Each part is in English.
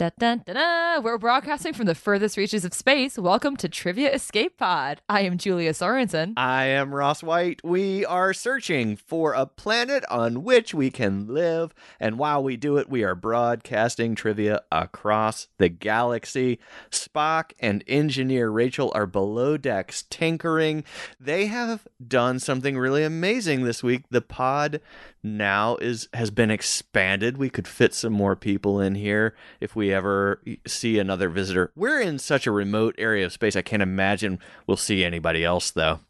We're broadcasting from the furthest reaches of space. Welcome to Trivia Escape Pod. I am Julia Sorensen. I am Ross White. We are searching for a planet on which we can live. And while we do it, we are broadcasting trivia across the galaxy. Spock and engineer Rachel are below decks tinkering. They have done something really amazing this week. The pod now is has been expanded. We could fit some more people in here if we ever see another visitor. We're in such a remote area of space. I can't imagine we'll see anybody else though.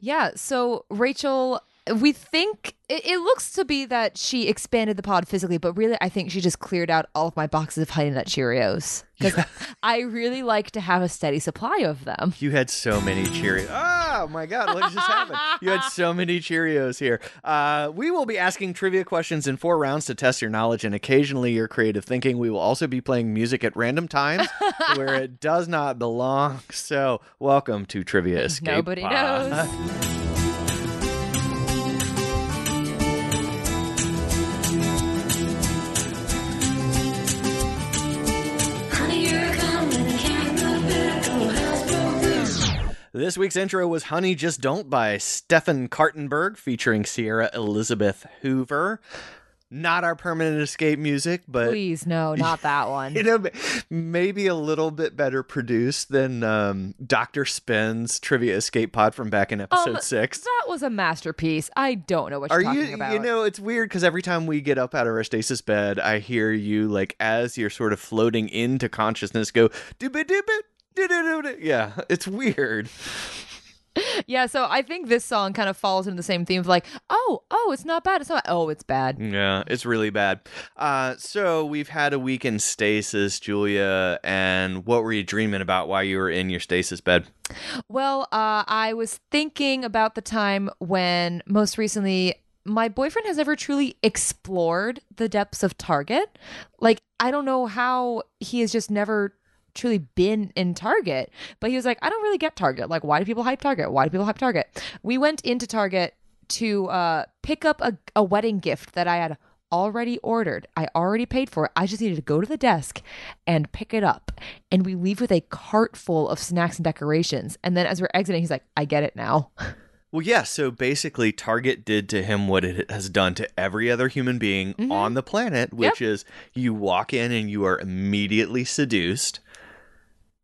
Yeah, so Rachel, we think it, it looks to be that she expanded the pod physically, but really, I think she just cleared out all of my boxes of Honey Nut Cheerios because I really like to have a steady supply of them. You had so many Cheerios. Oh my God, what just happened? You had so many Cheerios here. Uh, we will be asking trivia questions in four rounds to test your knowledge and occasionally your creative thinking. We will also be playing music at random times where it does not belong. So, welcome to Trivia Escape. Nobody Pod. knows. This week's intro was Honey Just Don't by Stefan Kartenberg featuring Sierra Elizabeth Hoover. Not our permanent escape music, but Please, no, not that one. you know, maybe a little bit better produced than um, Dr. Spin's Trivia Escape Pod from back in episode Um, six. That was a masterpiece. I don't know what Are you're you, talking about. you know, it's weird because every time we get up out of our stasis bed, I hear you, like, as you're sort of floating into consciousness, go, dooba dooba. Doo-doo-doo-doo." Yeah, it's weird. yeah, so I think this song kind of falls into the same theme of like, oh, oh, it's not bad. It's not. Oh, it's bad. Yeah, it's really bad. Uh, so we've had a week in stasis, Julia, and what were you dreaming about while you were in your stasis bed? Well, uh, I was thinking about the time when most recently my boyfriend has never truly explored the depths of Target. Like, I don't know how he has just never truly been in Target, but he was like, I don't really get Target. Like, why do people hype Target? Why do people hype Target? We went into Target to uh, pick up a, a wedding gift that I had already ordered. I already paid for it. I just needed to go to the desk and pick it up. And we leave with a cart full of snacks and decorations. And then as we're exiting, he's like, I get it now. Well, yeah. So basically, Target did to him what it has done to every other human being on the planet, which is you walk in and you are immediately seduced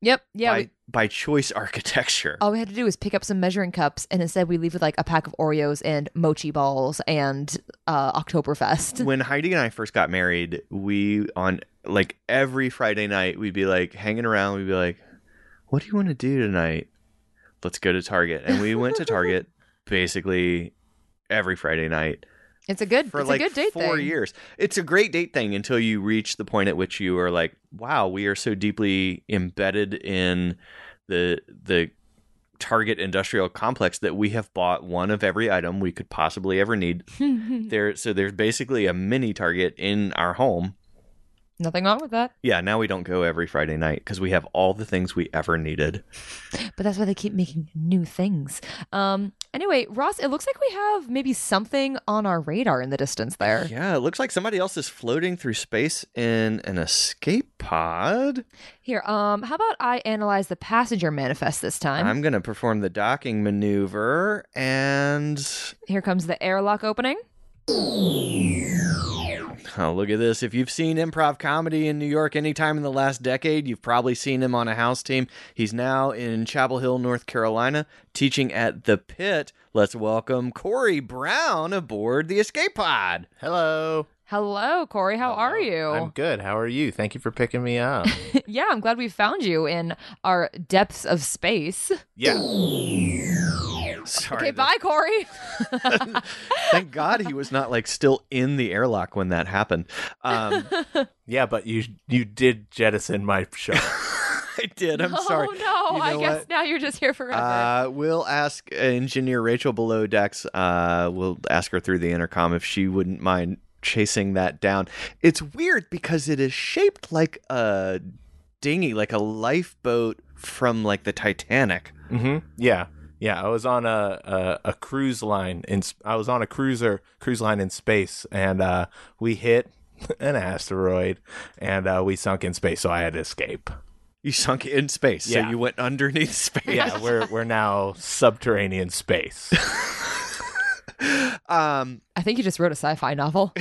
yep. Yeah. by, we, by choice architecture. all we had to do was pick up some measuring cups. And instead, we leave with like a pack of Oreos and mochi balls and uh, Oktoberfest. when Heidi and I first got married, we on like every Friday night we'd be like hanging around. We'd be like, "What do you want to do tonight? Let's go to Target." And we went to Target basically every Friday night It's a good, for it's like a good date four thing. years. It's a great date thing until you reach the point at which you are like, "Wow, we are so deeply embedded in the the." Target industrial complex that we have bought one of every item we could possibly ever need there so there's basically a mini target in our home Nothing wrong with that. yeah now we don't go every friday night because we have all the things we ever needed But that's why they keep making new things. Um. Anyway, Ross, it looks like we have maybe something on our radar in the distance there. yeah it looks like somebody else is floating through space in an escape pod Here, um, how about I analyze the passenger manifest this time? i'm gonna perform the docking maneuver and Here comes the airlock opening. oh look at this if you've seen improv comedy in new york anytime in the last decade you've probably seen him on a house team he's now in chapel hill north carolina teaching at the pit let's welcome corey brown aboard the escape pod Hello. Hello, Corey. How are you? I'm good. How are you? Thank you for picking me up. yeah, I'm glad we found you in our depths of space. yeah. Sorry. Okay, that- bye, Corey. Thank God he was not like still in the airlock when that happened. Um, Yeah, but you you did jettison my show. I did. I'm sorry. Oh no! You I know guess what? now you're just here forever. Uh, we'll ask engineer Rachel below decks. Uh, we'll ask her through the intercom if she wouldn't mind chasing that down. It's weird because it is shaped like a dinghy, like a lifeboat from like the Titanic. hmm Yeah. Yeah, I was on a, a a cruise line in s- I was on a cruiser cruise line in space and uh we hit an asteroid, and uh, we sunk in space, so I had to escape. You sunk in space, so Yeah. you went underneath space. Yeah, we're we're now subterranean space. Um, I think you just wrote a sci-fi novel.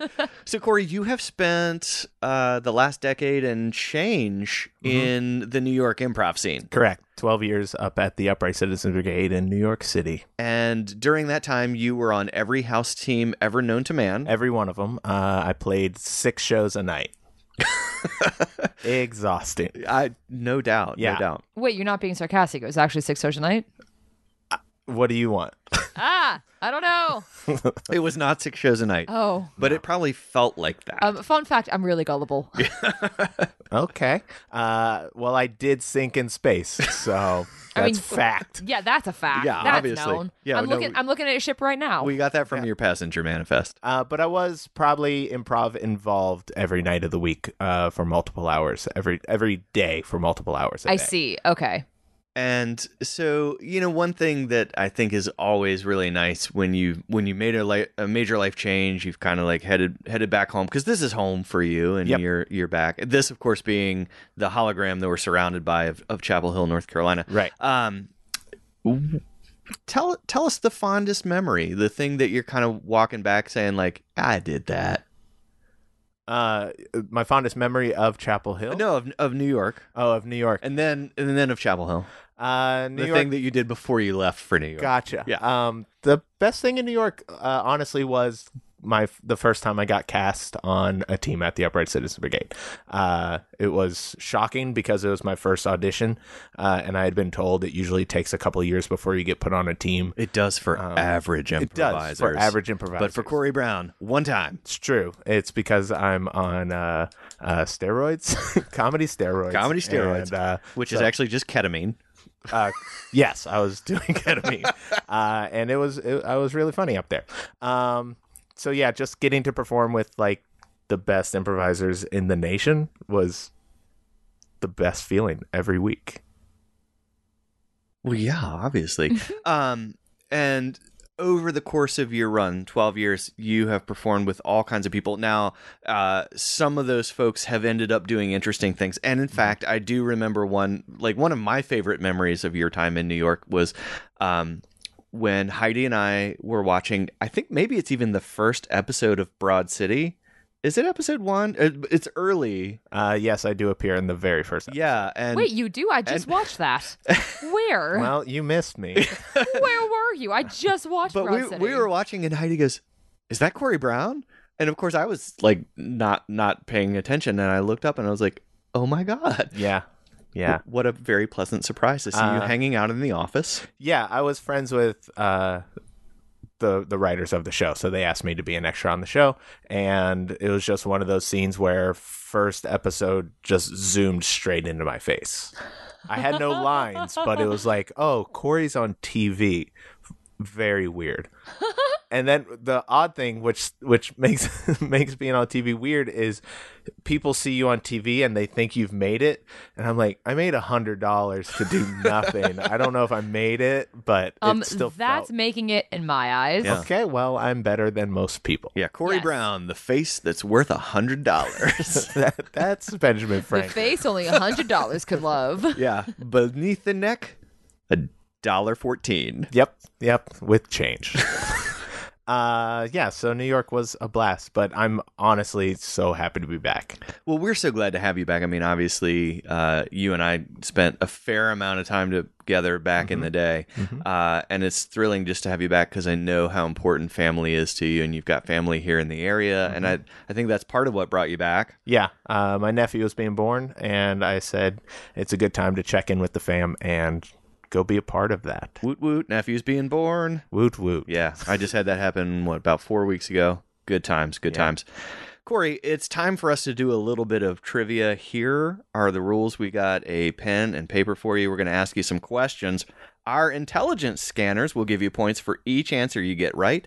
so Corey, you have spent uh, the last decade and change Mm-hmm. in the New York improv scene, Correct. Twelve years up at the Upright Citizens Brigade in New York City. and during that time, you were on every house team ever known to man. Every one of them. Uh, I played six shows a night. Exhausting. I no doubt, Yeah. no doubt. Wait, you're not being sarcastic. It was actually six shows a night. What do you want? Ah, I don't know. It was not six shows a night, Oh, but it probably felt like that. um, fun fact: I'm really gullible. Okay. Uh, well, I did sink in space, so I that's mean- fact. yeah, that's a fact. Yeah, that's obviously. known. Yeah, I'm no, looking. we- I'm looking at a ship right now. we got that from your passenger manifest. Uh, but I was probably improv involved every night of the week uh, for multiple hours, every every day for multiple hours. a I day. see. Okay. And so, you know, one thing that I think is always really nice when you when you made a, li- a major life change, you've kind of like headed headed back home because this is home for you, and Yep. you're you're back. This, of course, being the hologram that we're surrounded by of, of Chapel Hill, North Carolina. Right. Um, tell tell us the fondest memory, the thing that you're kind of walking back saying like, I did that. Uh, my fondest memory of Chapel Hill. No, of of New York, Oh, of New York. and then and then of Chapel Hill. Uh, New the York. thing that you did before you left for New York. Gotcha. Yeah. Um, the best thing in New York, uh, honestly, was my the first time I got cast on a team at the Upright Citizens Brigade. Uh, it was shocking because it was my first audition, uh, and I had been told it usually takes a couple of years before you get put on a team. It does for average Um, It improvisers. does for average improvisers, But for Corey Brown, one time. It's true. It's because I'm on uh, uh, steroids, comedy steroids, Comedy steroids. and, uh, Which is actually just ketamine. Uh, yes, I was doing ketamine, uh, and it was it, I was really funny up there. Um, so yeah, just getting to perform with like the best improvisers in the nation was the best feeling every week. Well, yeah, obviously. um, and over the course of your run, 12 years, you have performed with all kinds of people. Now, uh, some of those folks have ended up doing interesting things. And in fact, I do remember one, like one of my favorite memories of your time in New York was um, when Heidi and I were watching, I think maybe it's even the first episode of Broad City. Is it episode one? Uh, It's early. Uh, yes, I do appear in the very first. episode. Yeah. And Wait, you do? I just and- watched that. Where? Well, you missed me. Where were you? I just watched. but we, we were watching and Heidi goes, "Is that Corey Brown?" And of course, I was like not not paying attention, and I looked up and I was like, "Oh my god!" yeah, yeah. What a very pleasant surprise to see you Uh, hanging out in the office. Yeah, I was friends with uh, the the writers of the show, so they asked me to be an extra on the show, and it was just one of those scenes where first episode just zoomed straight into my face. I had no lines, but it was like, oh, Corey's on TV. Very weird. And then the odd thing, which which makes makes being on TV weird, is people see you on TV and they think you've made it, and I'm like, I made a hundred dollars to do nothing. I don't know if I made it, but Um, it still that's felt- making it in my eyes. Yeah. okay. Well, I'm better than most people. Yeah, Corey Yes. Brown, the face that's worth a hundred dollars. that, that's Benjamin The Franklin. face only a hundred dollars could love. yeah, beneath the neck, a dollar fourteen. Yep, yep, with change. Uh yeah, so New York was a blast, but I'm honestly so happy to be back. Well, we're so glad to have you back. I mean, obviously, uh, you and I spent a fair amount of time together back in the day, uh, and it's thrilling just to have you back because I know how important family is to you, and you've got family here in the area, and I I think that's part of what brought you back. Yeah, uh, my nephew was being born, and I said it's a good time to check in with the fam and go be a part of that. Woot woot, nephew's being born. Woot woot. Yeah, I just had that happen what about four weeks ago. Good times, good Yeah. times. Corey, it's time for us to do a little bit of trivia. Here are the rules. We got a pen and paper for you. We're going to ask you some questions. Our intelligence scanners will give you points for each answer you get right.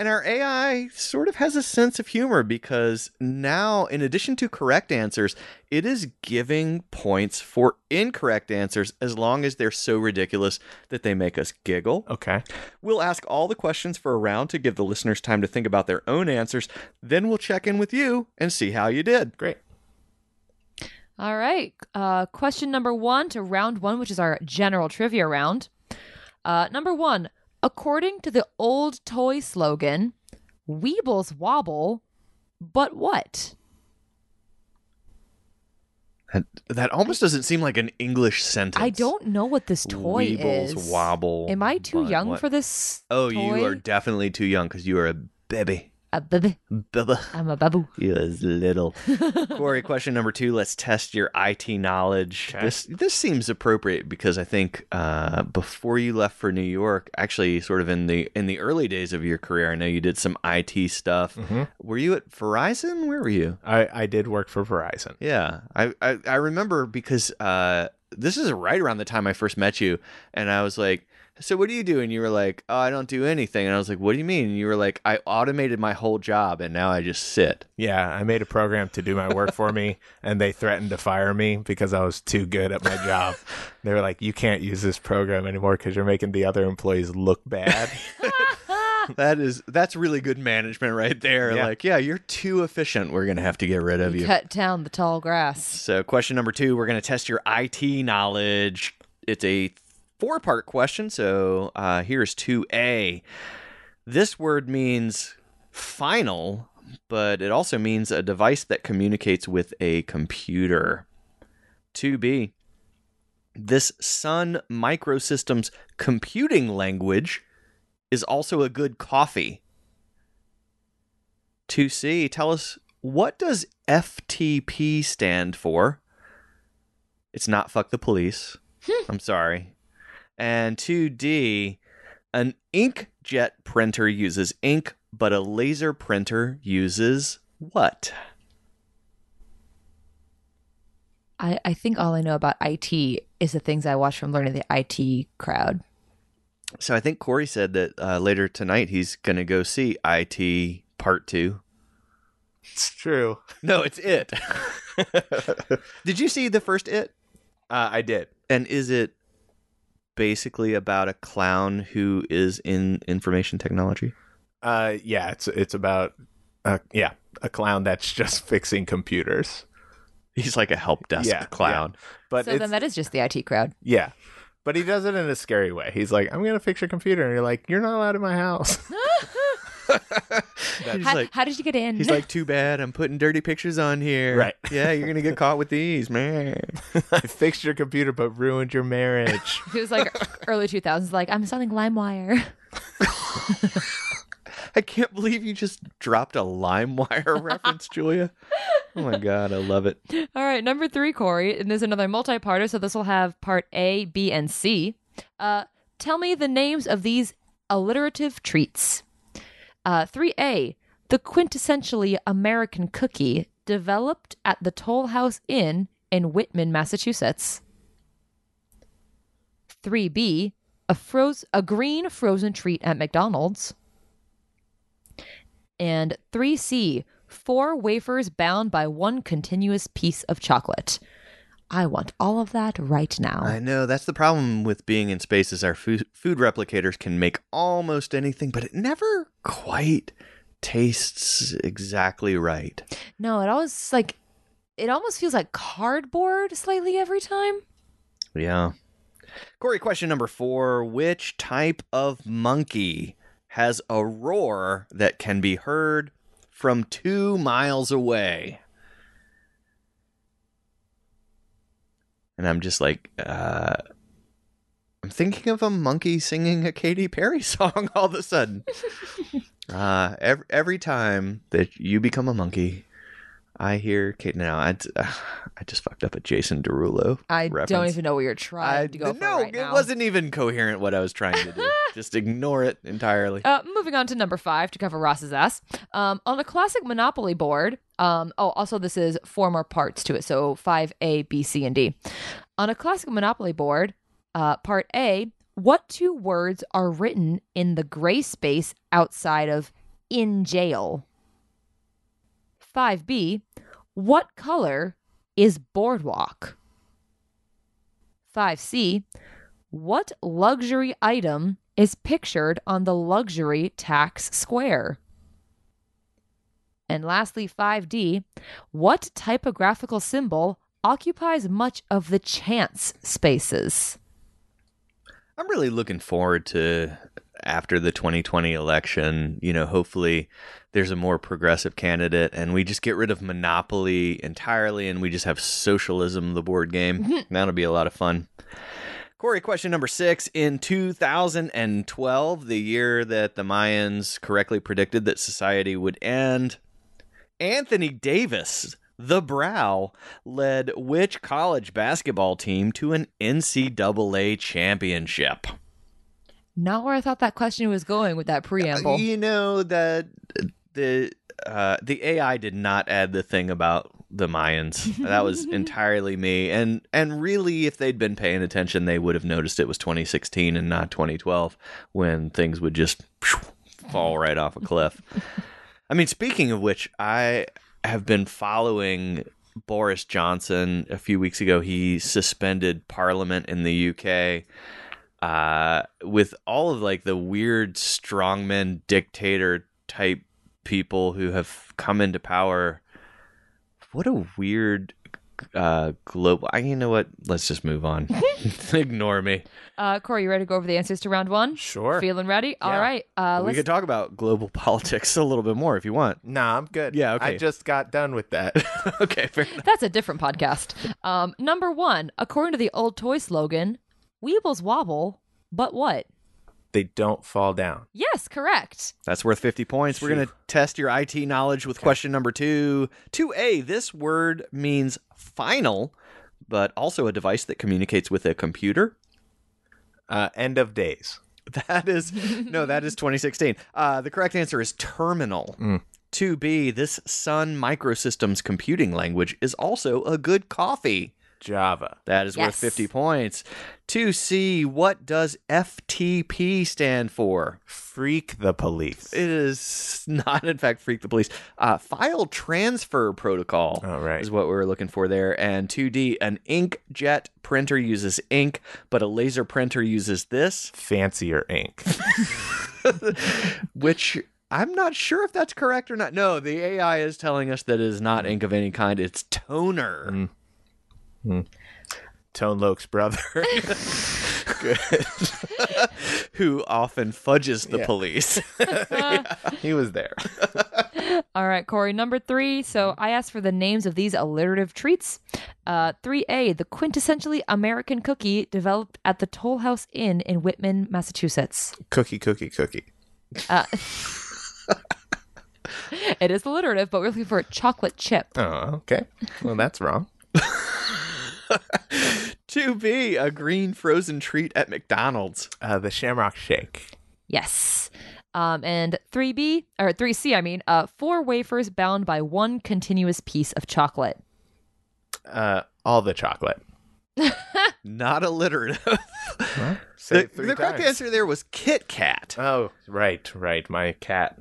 And our AI sort of has a sense of humor because now, in addition to correct answers, it is giving points for incorrect answers as long as they're so ridiculous that they make us giggle. Okay. We'll ask all the questions for a round to give the listeners time to think about their own answers. Then we'll check in with you and see how you did. Great. All right. Uh, question number one to round one, which is our general trivia round. Uh, number one, according to the old toy slogan, Weebles wobble, but what? That, that almost doesn't seem like an English sentence. I don't know what this toy is. Weebles is. wobble. Am I too young what? for this? Oh, toy? you are definitely too young because you are a baby. A baby. Baby. I'm a babu. You is little. Corey, question number two. Let's test your IT knowledge. Okay. This this seems appropriate because I think uh, before you left for New York, actually, sort of in the in the early days of your career, I know you did some IT stuff. Mm-hmm. Were you at Verizon? Where were you? I, I did work for Verizon. Yeah, I I, I remember because uh, this is right around the time I first met you, and I was like. So what do you do? And you were like, "Oh, I don't do anything." And I was like, "What do you mean?" And you were like, "I automated my whole job, and now I just sit." Yeah, I made a program to do my work for me, and they threatened to fire me because I was too good at my job. They were like, "You can't use this program anymore because you're making the other employees look bad." That is that's really good management right there. Yeah. Like, yeah, you're too efficient. We're gonna have to get rid of you. Cut down the tall grass. So, question number two, we're gonna test your IT knowledge. It's a four-part question. So, uh, here's two A. This word means final, but it also means a device that communicates with a computer. Two B. This Sun Microsystems computing language is also a good coffee. 2C, tell us what does FTP stand for? It's not fuck the police. I'm sorry. And 2D, an inkjet printer uses ink, but a laser printer uses what? I, I think all I know about IT is the things I watch from learning the IT crowd. So I think Corey said that uh, later tonight he's going to go see IT Part 2. it's true. No, it's it. Did you see the first it? Uh, I did. And is it basically about a clown who is in information technology? Uh, yeah, it's it's about uh, yeah, a clown that's just fixing computers. He's like a help desk Yeah, clown. But so then that is just the IT crowd. yeah, but he does it in a scary way. He's like, "I'm gonna fix your computer," and you're like, "You're not allowed in my house." He's How, like, how did you get in? he's like, too bad. I'm putting dirty pictures on here. Right. Yeah, you're gonna get caught with these, man. I fixed your computer, but ruined your marriage. He was like early 2000s, like, I'm selling LimeWire. I can't believe you just dropped a LimeWire reference, Julia. Oh my god, I love it. All right, number three, Corey. And there's another multi parter, so this will have part A, B, and C. Uh, tell me the names of these alliterative treats. Uh, 3A, the quintessentially American cookie developed at the Toll House Inn in Whitman, Massachusetts. 3B, a, froze- a green frozen treat at McDonald's. And 3C, four wafers bound by one continuous piece of chocolate. I want all of that right now. I know that's the problem with being in space is our food, food replicators can make almost anything, but it never quite tastes exactly right. no, it always like it almost feels like cardboard slightly every time. Yeah. Corey, question number four. Which type of monkey has a roar that can be heard from two miles away? And I'm just like, uh, I'm thinking of a monkey singing a Katy Perry song all of a sudden. uh, every, every time that you become a monkey, I hear Kate. Now, I, I just fucked up a Jason Derulo. I don't even know what you're trying to go for no, right it now. wasn't even coherent what I was trying to do. Just ignore it entirely. Uh, moving on to number five to cover Ross's ass. Um, on a classic Monopoly board, um, oh, also this is four more parts to it, so five A, B, C, and D. On a classic Monopoly board, uh, part A, what two words are written in the gray space outside of in jail? 5B. What color is boardwalk? 5C. What luxury item is pictured on the luxury tax square? And lastly, 5D. What typographical symbol occupies much of the chance spaces? I'm really looking forward to after the 2020 election. You know, hopefully there's a more progressive candidate and we just get rid of monopoly entirely and we just have socialism, the board game. Mm-hmm. That'll be a lot of fun. Corey, question number six. In 2012, the year that the Mayans correctly predicted that society would end, Anthony Davis, the Brow, led which college basketball team to an NCAA championship? Not where I thought that question was going with that preamble. You know that the uh, the AI did not add the thing about the Mayans. That was entirely me. And and really, if they'd been paying attention, they would have noticed it was 2016 and not 2012 when things would just fall right off a cliff. I mean, speaking of which, I have been following Boris Johnson. A few weeks ago, he suspended Parliament in the UK uh, with all of like the weird strongman dictator type people who have come into power. What a weird uh global I you know what let's just move on ignore me Uh, Corey, you ready to go over the answers to round one? Sure. Feeling ready? All Yeah. right. Uh, we let's could talk about global politics a little bit more if you want Nah, I'm good. Yeah, okay. I just got done with that. okay fair enough That's a different podcast. Um, number one, according to the old toy slogan, Weebles wobble, but what? they don't fall down. Yes, correct. That's worth 50 points. We're going to test your IT knowledge with question number two. 2A, this word means final, but also a device that communicates with a computer. Uh, end of days. That is, no, that is 2016. Uh, the correct answer is terminal. 2B, this Sun Microsystems computing language is also a good coffee. Java. That is worth 50 points. 2C, what does FTP stand for? Freak the police. It is not, in fact, Freak the Police. Uh, file transfer protocol Oh, right. is what we were looking for there. And 2D, an inkjet printer uses ink, but a laser printer uses this, Fancier ink. which I'm not sure if that's correct or not. No, the AI is telling us that it is not ink of any kind, it's toner. Tone Loc's brother. Who often fudges the Yeah. police. he was there. All right, Corey, number three. So I asked for the names of these alliterative treats. Uh, 3A, the quintessentially American cookie developed at the Toll House Inn in Whitman, Massachusetts. Cookie, cookie, cookie. Uh, it is alliterative, but we're looking for a chocolate chip. Oh, okay. Well, that's wrong. 2B, a green frozen treat at McDonald's. Uh, the Shamrock Shake. Yes. Um, and 3B, or 3C, I mean, uh, four wafers bound by one continuous piece of chocolate. Uh, all the chocolate. Not alliterative. Say the three the correct answer there was Kit Kat. Oh, right, right. My cat.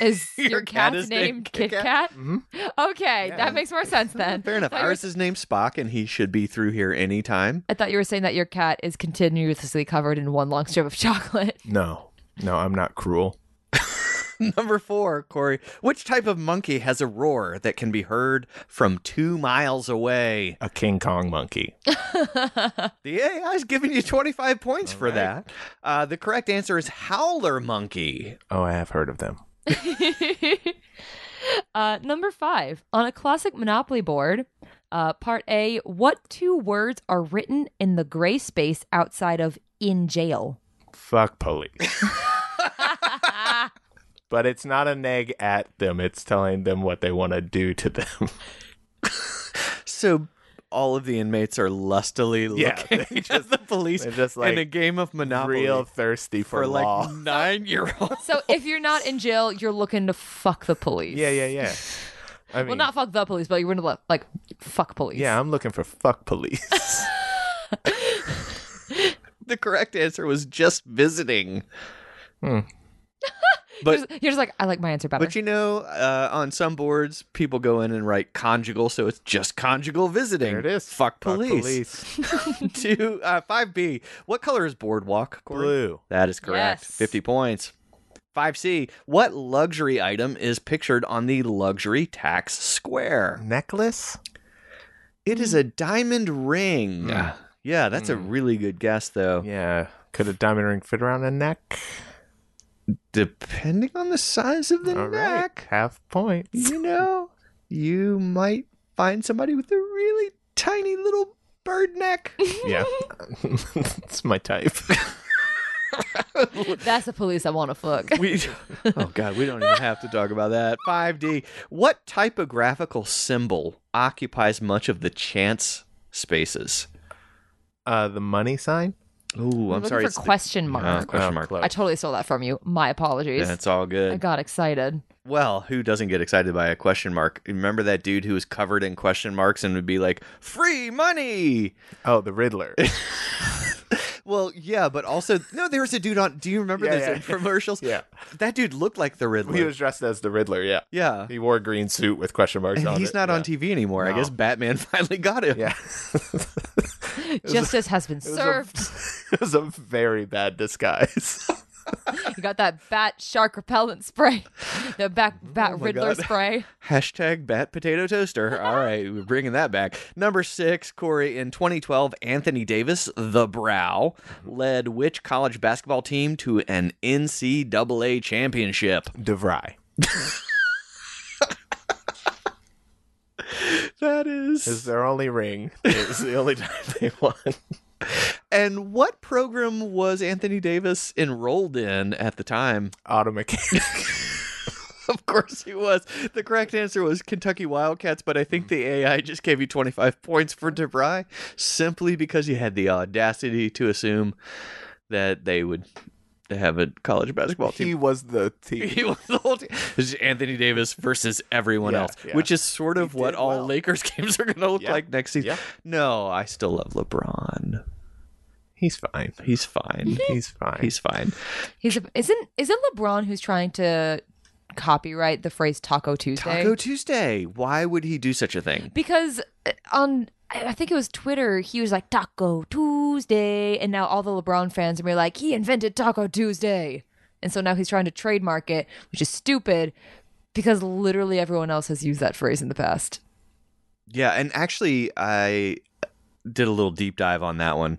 Is your, Your cat cat's is named named Kit Kit Kat? Mm-hmm. Okay, that makes more sense then. Fair enough. I thought, you were, Ours is named Spock, and he should be through here anytime. I thought you were saying that your cat is continuously covered in one long strip of chocolate. No, no, I'm not cruel. Number four, Corey. Which type of monkey has a roar that can be heard from two miles away? A King Kong monkey. The AI is giving you 25 points for right. that. Uh, the correct answer is howler monkey. Oh, I have heard of them. Uh, number five, on a classic Monopoly board, uh, part A, what two words are written in the gray space outside of in jail? Fuck police. but it's not a neg at them. It's telling them what they want to do to them. So all of the inmates are lustily Yeah, looking they at the police they're just in a game of Monopoly Real thirsty for, for law. like nine year olds. So if you're not in jail, you're looking to fuck the police. yeah, yeah, yeah. I mean, Well, not fuck the police, but you're going to like fuck police. yeah, I'm looking for fuck police. The correct answer was just visiting. Hmm. But you're, just, you're just like, I like my answer better. But you know, uh, on some boards, people go in and write conjugal, so it's just conjugal visiting. There it is. Fuck Fuck police. Two, uh, five B. What color is boardwalk? Corey? Blue. That is correct. Yes. Fifty points. Five C. What luxury item is pictured on the luxury tax square? Necklace. It is a diamond ring. Mm. Yeah, that's a really good guess, though. Yeah. Could a diamond ring fit around a neck? Depending on the size of the All right. neck. Half point. you know, you might find somebody with a really tiny little bird neck. Yeah. it's my type. That's the police I want to fuck. we, oh god, we don't even have to talk about that. 5D. What typographical symbol occupies much of the chance spaces? Uh, the money sign. Ooh, I'm looking sorry. for it's the- question mark. question Oh, mark. close. I totally stole that from you. My apologies. Yeah, it's all good. I got excited. Well, who doesn't get excited by a question mark? Remember that dude who was covered in question marks and would be like, "Free money." Oh, the Riddler. Well, yeah, but also no, there was a dude on. Do you remember Yeah, those yeah. infomercials? yeah. That dude looked like the Riddler. He was dressed as the Riddler. Yeah. yeah. He wore a green suit with question marks And on he's it. not yeah. on TV anymore. I guess Batman finally got him. Yeah. Justice has been was a- served. it was a very bad disguise. You got that bat shark repellent spray, the bat oh bat Oh Riddler God. spray. Hashtag Bat Potato Toaster. All right, we're bringing that back. Number six, Corey. In 2012, Anthony Davis, the Brow, led which college basketball team to an NCAA championship? DeVry. That is. is their only ring. It's the only time they won. And what program was Anthony Davis enrolled in at the time? Auto mechanic. Of course he was. The correct answer was Kentucky Wildcats, but I think the AI just gave you 25 points for DeVry simply because you had the audacity to assume that they would have a college basketball team. he was the team. He was the whole team. This Anthony Davis versus everyone Yeah, else, yeah. which is sort of He what did all well. Lakers games are going to look Yeah. like next season. Yeah. No, I still love LeBron. He's fine. He's fine. He's fine. He's fine. He's a, isn't is it LeBron who's trying to copyright the phrase Taco Tuesday? Taco Tuesday. Why would he do such a thing? because uh, on I I think it was Twitter, he was like Taco Tuesday, and now all the LeBron fans are like, he invented Taco Tuesday, and so now he's trying to trademark it, which is stupid because literally everyone else has used that phrase in the past. Yeah, and actually, I did a little deep dive on that one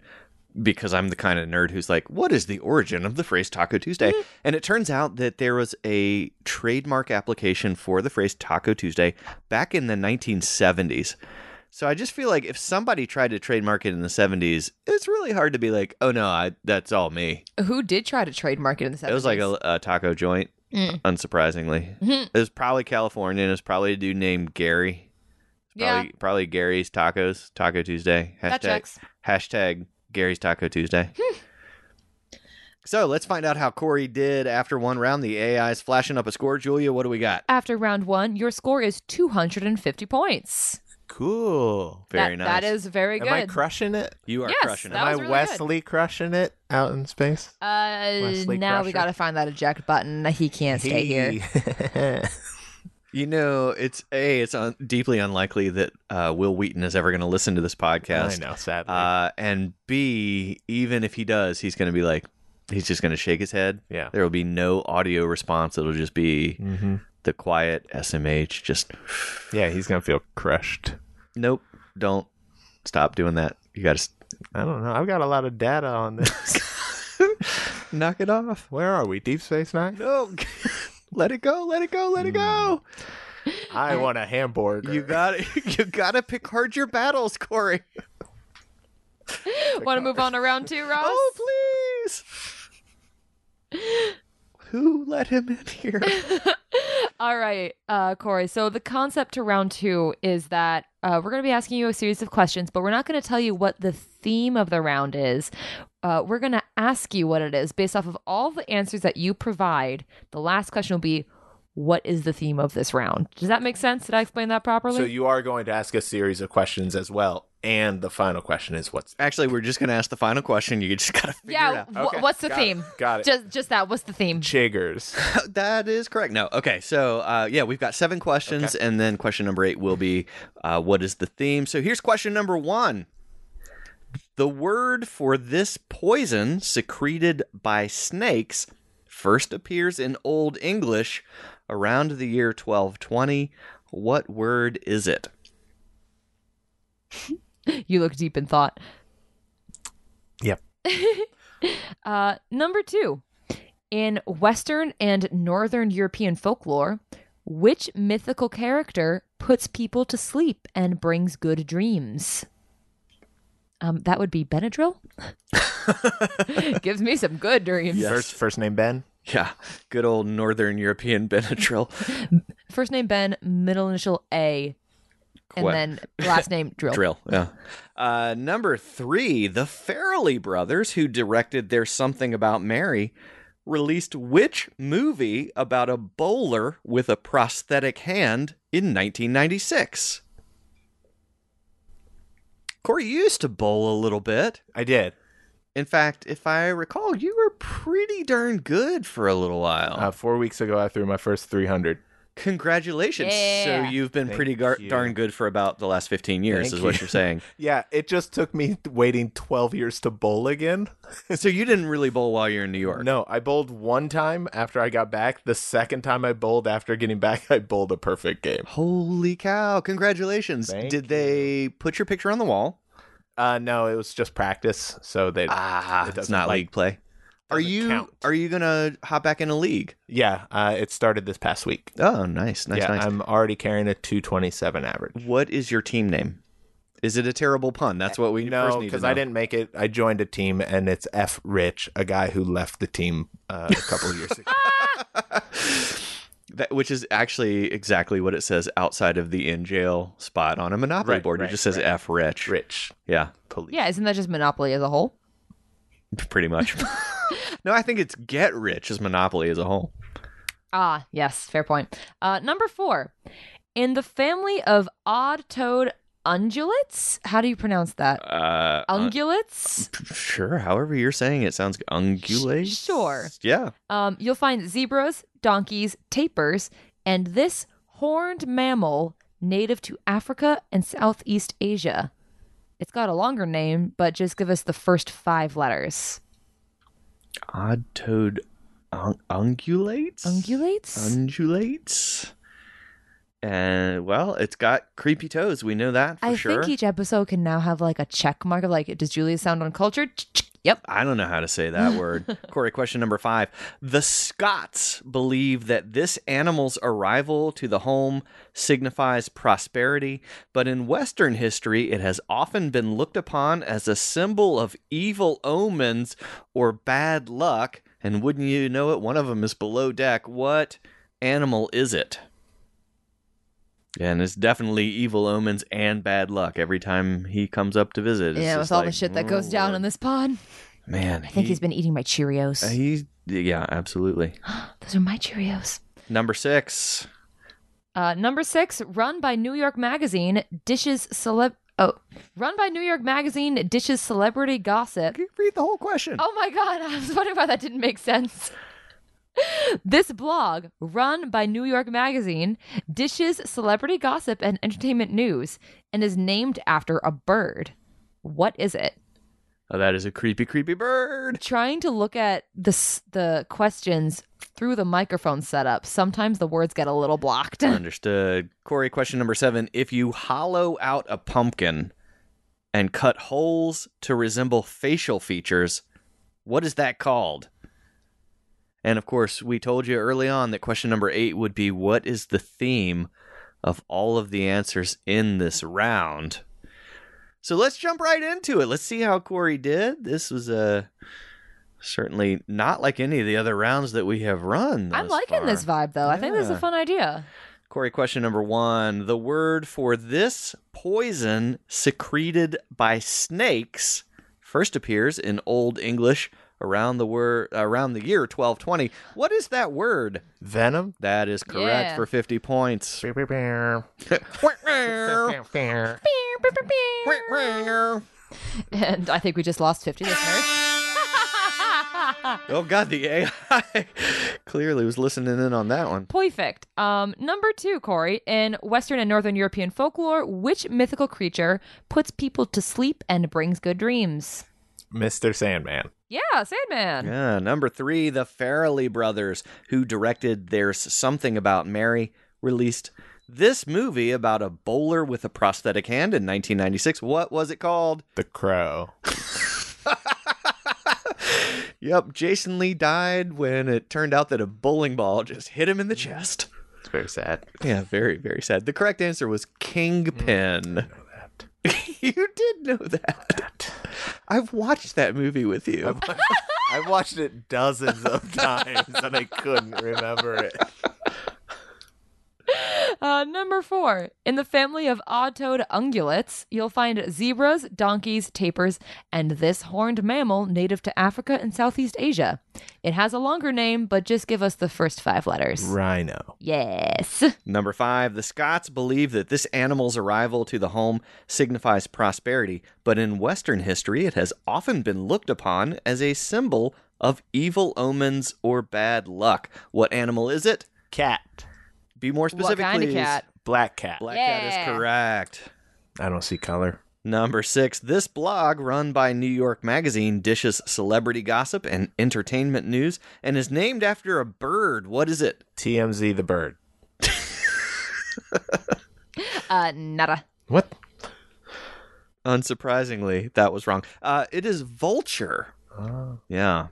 because I'm the kind of nerd who's like, what is the origin of the phrase Taco Tuesday? Mm-hmm. And it turns out that there was a trademark application for the phrase Taco Tuesday back in the 1970s. So I just feel like if somebody tried to trademark it in the 70s, it's really hard to be like, oh no, I, that's all me. Who did try to trademark it in the 70s? It was like a, a taco joint, Mm. unsurprisingly. It was probably California. and It was probably a dude named Gary. yeah, Probably, probably Gary's Tacos, Taco Tuesday. Hashtag, hashtag Gary's Taco Tuesday. so let's find out how Corey did after one round. The AI is flashing up a score. Julia, what do we got? After round one, your score is 250 points. Cool. Very that, nice. That is very good. Am good. I crushing it? You are Yes, crushing it. Am I really Wesley crushing it out in space? uh, Wesley now we got to find that eject button. He can't stay here. here. You know, it's a. It's un- deeply unlikely that uh, Wil Wheaton is ever going to listen to this podcast. I know, sadly. Uh, and B, even if he does, he's going to be like, he's just going to shake his head. yeah. There will be no audio response. It'll just be Mm-hmm. The quiet SMH. Just Yeah, he's gonna feel crushed. nope. Don't stop doing that. You got to I don't know. I've got a lot of data on this. knock it off. Where are we? Deep Space Nine? No, let it go. Let it go. Let it go. Hmm. I want a hamburger. You got to You got to pick hard your battles, Corey. Want to move on to round two, Ross? Oh, please. Who let him in here? All right, uh, Corey. So the concept to round two is that uh, we're going to be asking you a series of questions, but we're not going to tell you what the theme of the round is. Uh, we're going to ask you what it is based off of all the answers that you provide. The last question will be, what is the theme of this round? Does that make sense? Did I explain that properly? So you are going to ask a series of questions as well, and the final question is what's Actually, we're just going to ask the final question. You just got to figure it yeah. out. Okay, what's the got it, theme? got it. Just just that. What's the theme? chiggers. that is correct. No. Okay. So, uh, yeah, we've got seven questions, and then question number eight will be uh, what is the theme? So, here's question number one. The word for this poison secreted by snakes first appears in Old English around the year 1220. What word is it? You look deep in thought. yep. Uh, number two, in Western and Northern European folklore, which mythical character puts people to sleep and brings good dreams? Um, that would be Benadryl. Gives me some good dreams. Yes. First first name Ben. Yeah, good old Northern European Benadryl. First name Ben, middle initial A, and What? then last name Drill. Drill. Yeah. Uh, number three, the Farrelly brothers, who directed There's Something About Mary, released which movie about a bowler with a prosthetic hand in 1996? Corey, you used to bowl a little bit. I did. In fact, if I recall, you were pretty darn good for a little while. Uh, four weeks ago, I threw my first 300. Congratulations. So you've been Thank pretty gar- you. darn good for about the last 15 years, Thank is what you. you're saying. Yeah, it just took me waiting 12 years to bowl again. so you didn't really bowl while you're in New York? No, I bowled one time after I got back. The second time I bowled after getting back, I bowled a perfect game. Holy cow! Congratulations! Thank Did they put your picture on the wall? Uh, no, it was just practice, so they. Ah, it it's doesn't, not like- league play. Are you count. are you gonna hop back in a league? Yeah, uh, it started this past week. Oh, nice, nice, yeah, nice. I'm already carrying a 227 average. What is your team name? Is it a terrible pun? That's what we first No, need because. I didn't make it. I joined a team, and it's F Rich, a guy who left the team uh, a couple of years ago. That, which is actually exactly what it says outside of the in jail spot on a Monopoly Right, board. it just says right. F Rich. Rich Yeah, police. Yeah, isn't that just Monopoly as a whole? Pretty much. no, I think it's Get Rich as Monopoly as a whole. Ah, yes, fair point. Uh, number four, in the family of odd-toed ungulates. How do you pronounce that? Uh, uh, Ungulates. sure, however you're saying it sounds ungulate. Sure. Yeah. Um, you'll find zebras, donkeys, tapirs, and this horned mammal native to Africa and Southeast Asia. It's got a longer name, but just give us the first five letters. Odd toed un- ungulates? Ungulates? Undulates? And, well, it's got creepy toes. We know that for I sure. think each episode can now have like a check mark of like, does Julia sound uncultured? Yep. I don't know how to say that word. Corey, question number five. The Scots believe that this animal's arrival to the home signifies prosperity, but in Western history, it has often been looked upon as a symbol of evil omens or bad luck. And wouldn't you know it, one of them is below deck. What animal is it? And it's definitely evil omens and bad luck every time he comes up to visit. It's Yeah, with all the shit that goes "Oh, down Lord." on this pod. Man, I think he's been eating my Cheerios. Uh, He's yeah, absolutely. Those are my Cheerios. Number six. Uh, number six, run by New York Magazine, dishes celeb. Oh, run by New York Magazine, dishes celebrity gossip. Read the whole question. Oh my god, I was wondering why that didn't make sense. This blog, run by New York Magazine, dishes celebrity gossip and entertainment news and is named after a bird. What is it? Oh, that is a creepy, creepy bird. Trying to look at the the questions through the microphone setup, sometimes the words get a little blocked. Understood. Corey, question number seven. If you hollow out a pumpkin and cut holes to resemble facial features, what is that called? And of course, we told you early on that question number eight would be what is the theme of all of the answers in this round? So let's jump right into it. Let's see how Corey did. This was uh, certainly not like any of the other rounds that we have run. I'm liking far. this vibe though. I think this is a fun idea. Corey, question number one. The word for this poison secreted by snakes first appears in Old English around the word around the year 1220. What is that word? Venom. That is correct Yeah. for 50 points. And I think we just lost 50 listeners. oh god, the AI clearly was listening in on that one. Perfect. Um, number two, Corey. In Western and Northern European folklore, which mythical creature puts people to sleep and brings good dreams? Mr. Sandman. Yeah, Sandman. Yeah, number 3, the Farrelly brothers who directed There's Something About Mary released this movie about a bowler with a prosthetic hand in 1996. What was it called? The Crow. Yep, Jason Lee died when it turned out that a bowling ball just hit him in the chest. It's very sad. Yeah, very, very sad. The correct answer was Kingpin. Mm. you did know that. I've watched that movie with you. I've watched it dozens of times and I couldn't remember it. Uh, number four. In the family of odd-toed ungulates, you'll find zebras, donkeys, tapirs, and this horned mammal native to Africa and Southeast Asia. It has a longer name, but just give us the first five letters. Rhino. Yes. Number five, the Scots believe that this animal's arrival to the home signifies prosperity, but in Western history, it has often been looked upon as a symbol of evil omens or bad luck. What animal is it? Cat. Be more specific, what kind please. of cat? Black cat. Black cat is correct. I don't see color. Number six, this blog run by New York Magazine dishes celebrity gossip and entertainment news and is named after a bird. What is it? TMZ the bird. Uh, nada. What? Unsurprisingly, that was wrong. Uh, it is vulture. Yeah.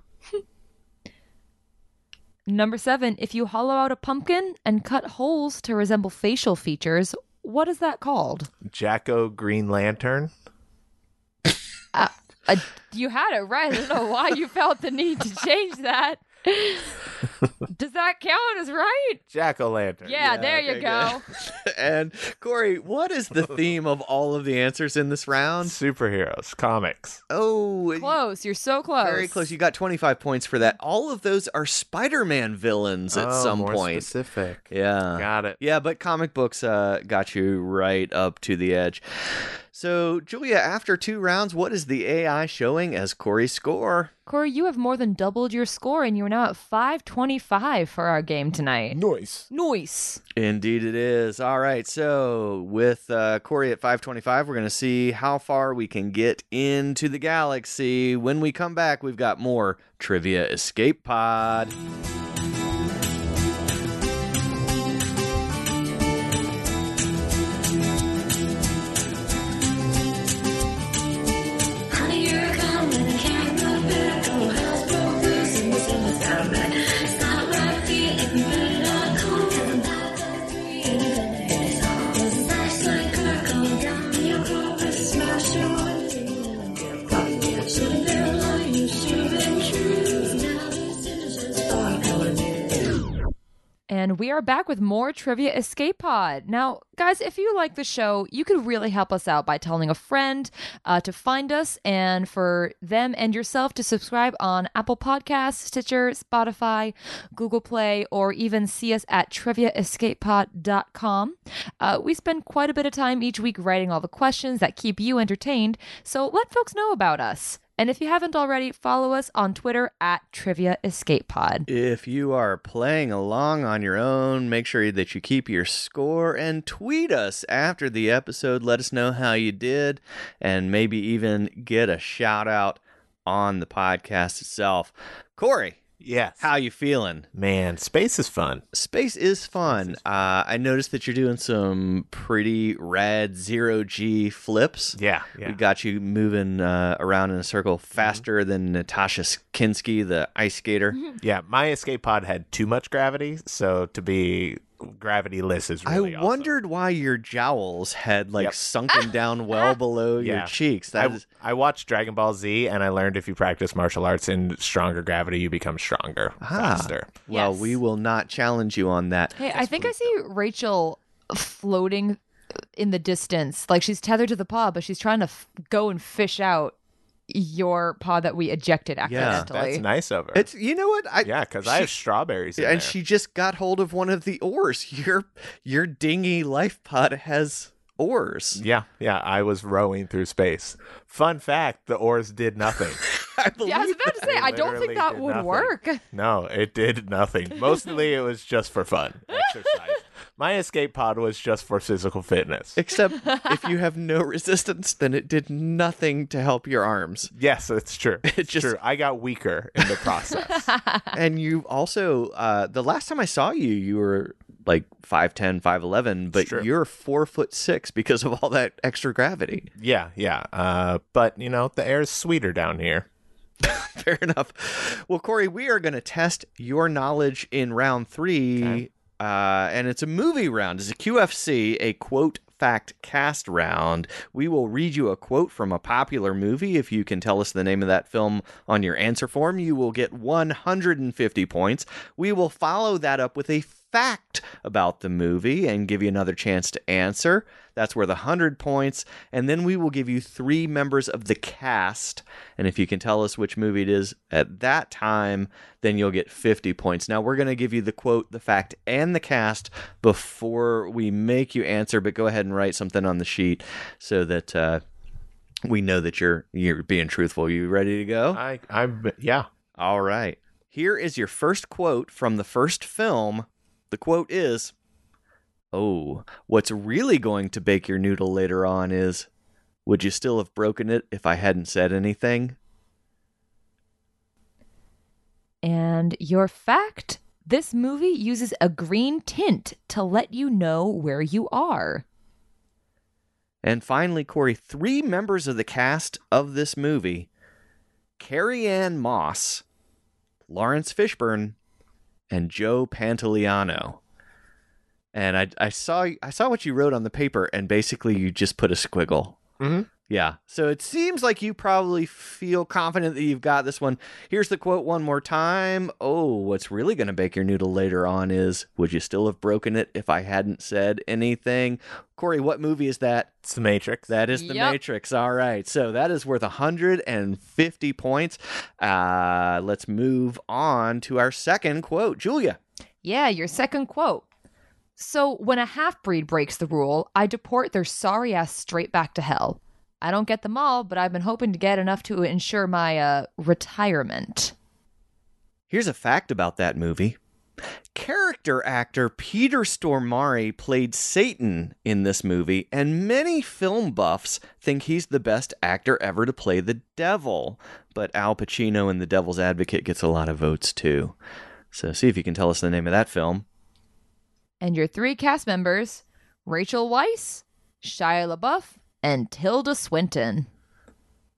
Number seven. If you hollow out a pumpkin and cut holes to resemble facial features, what is that called? Jacko Green Lantern. Uh, you had it right. I don't know why you felt the need to change that. Does that count as right? Jack o' lantern. Yeah, there you go. and Corey, what is the theme of all of the answers in this round? Superheroes, comics. Oh, Close. You're so close. very close. You got 25 points for that. All of those are Spider-Man villains at Oh, some more point. Specific. Yeah. Got it. Yeah, but comic books uh, got you right up to the edge. So, Julia, after two rounds, what is the AI showing as Corey's score? Corey, you have more than doubled your score, and you're now at 525 for our game tonight. Noise. Noise. Indeed, it is. All right. So, with uh, Corey at 525, we're going to see how far we can get into the galaxy. When we come back, we've got more Trivia Escape Pod. And we are back with more Trivia Escape Pod. Now, guys, if you like the show, you could really help us out by telling a friend uh, to find us and for them and yourself to subscribe on Apple Podcasts, Stitcher, Spotify, Google Play, or even see us at triviaescapepod.com. Uh, we spend quite a bit of time each week writing all the questions that keep you entertained, so let folks know about us. And if you haven't already, follow us on Twitter at Trivia Escape Pod. If you are playing along on your own, make sure that you keep your score and tweet us after the episode. Let us know how you did and maybe even get a shout out on the podcast itself. Corey, Yes. how you feeling? Man, space is fun. Space is fun. Uh, I noticed that you're doing some pretty rad zero G flips. Yeah. Yeah. We got you moving uh, around in a circle faster than Natasha Kinski, the ice skater. yeah. My escape pod had too much gravity, so to be gravity-less is really I awesome. wondered why your jowls had like Yep. sunken down well below your cheeks. That I, is I watched Dragon Ball Z and I learned if you practice martial arts in stronger gravity, you become stronger ah. faster. well, Yes. we will not challenge you on that. Hey, I think I see Rachel floating in the distance. Like she's tethered to the pod, but she's trying to f- go and fish out your paw that we ejected accidentally. Yeah, accidentally. That's nice of her. It's you know what I yeah, because I have strawberries in and there. she just got hold of one of the oars. Your your dingy life pod has oars. yeah, yeah, I was rowing through space. Fun fact: the oars did nothing. I believe yeah, I was about to say, I don't think that would nothing. work. No, it did nothing. Mostly, it was just for fun, exercise. My escape pod was just for physical fitness. Except if you have no resistance, then it did nothing to help your arms. Yes, it's true. It's just- true. I got weaker in the process. and you also, uh, the last time I saw you, you were like 5'10, 5'11, but you're four foot six because of all that extra gravity. yeah, yeah. Uh, but you know, the air is sweeter down here. Fair enough. Well, Corey, we are going to test your knowledge in round three. Okay. Uh, and it's a movie round. It's a QFC, a quote fact cast round. We will read you a quote from a popular movie. If you can tell us the name of that film on your answer form, you will get 150 points. We will follow that up with a fact about the movie and give you another chance to answer. That's worth 100 points. And then we will give you three members of the cast. And if you can tell us which movie it is at that time, then you'll get 50 points. Now, we're going to give you the quote, the fact, and the cast before we make you answer, but go ahead and write something on the sheet so that. Uh, we know that you're you're being truthful. You ready to go? I, I'm, yeah. All right. Here is your first quote from the first film. The quote is Oh, what's really going to bake your noodle later on is Would you still have broken it if I hadn't said anything? And your fact this movie uses a green tint to let you know where you are. And finally, Corey, three members of the cast of this movie Carrie Ann Moss, Laurence Fishburne, and Joe Pantoliano. And I, I saw I saw what you wrote on the paper, and basically you just put a squiggle. Mhm. Yeah. So it seems like you probably feel confident that you've got this one. Here's the quote one more time. Oh, what's really going to bake your noodle later on is Would you still have broken it if I hadn't said anything? Corey, what movie is that? It's the Matrix. That is the Yep. Matrix. All right. So that is worth 150 points. Uh, let's move on to our second quote. Julia. Yeah, your second quote. So, when a half breed breaks the rule, I deport their sorry ass straight back to hell. I don't get them all, but I've been hoping to get enough to ensure my uh, retirement. Here's a fact about that movie. Character actor Peter Stormare played Satan in this movie, and many film buffs think he's the best actor ever to play the devil. But Al Pacino in The Devil's Advocate gets a lot of votes too. So see if you can tell us the name of that film. And your three cast members Rachel Weisz, Shia LaBeouf, and Tilda Swinton.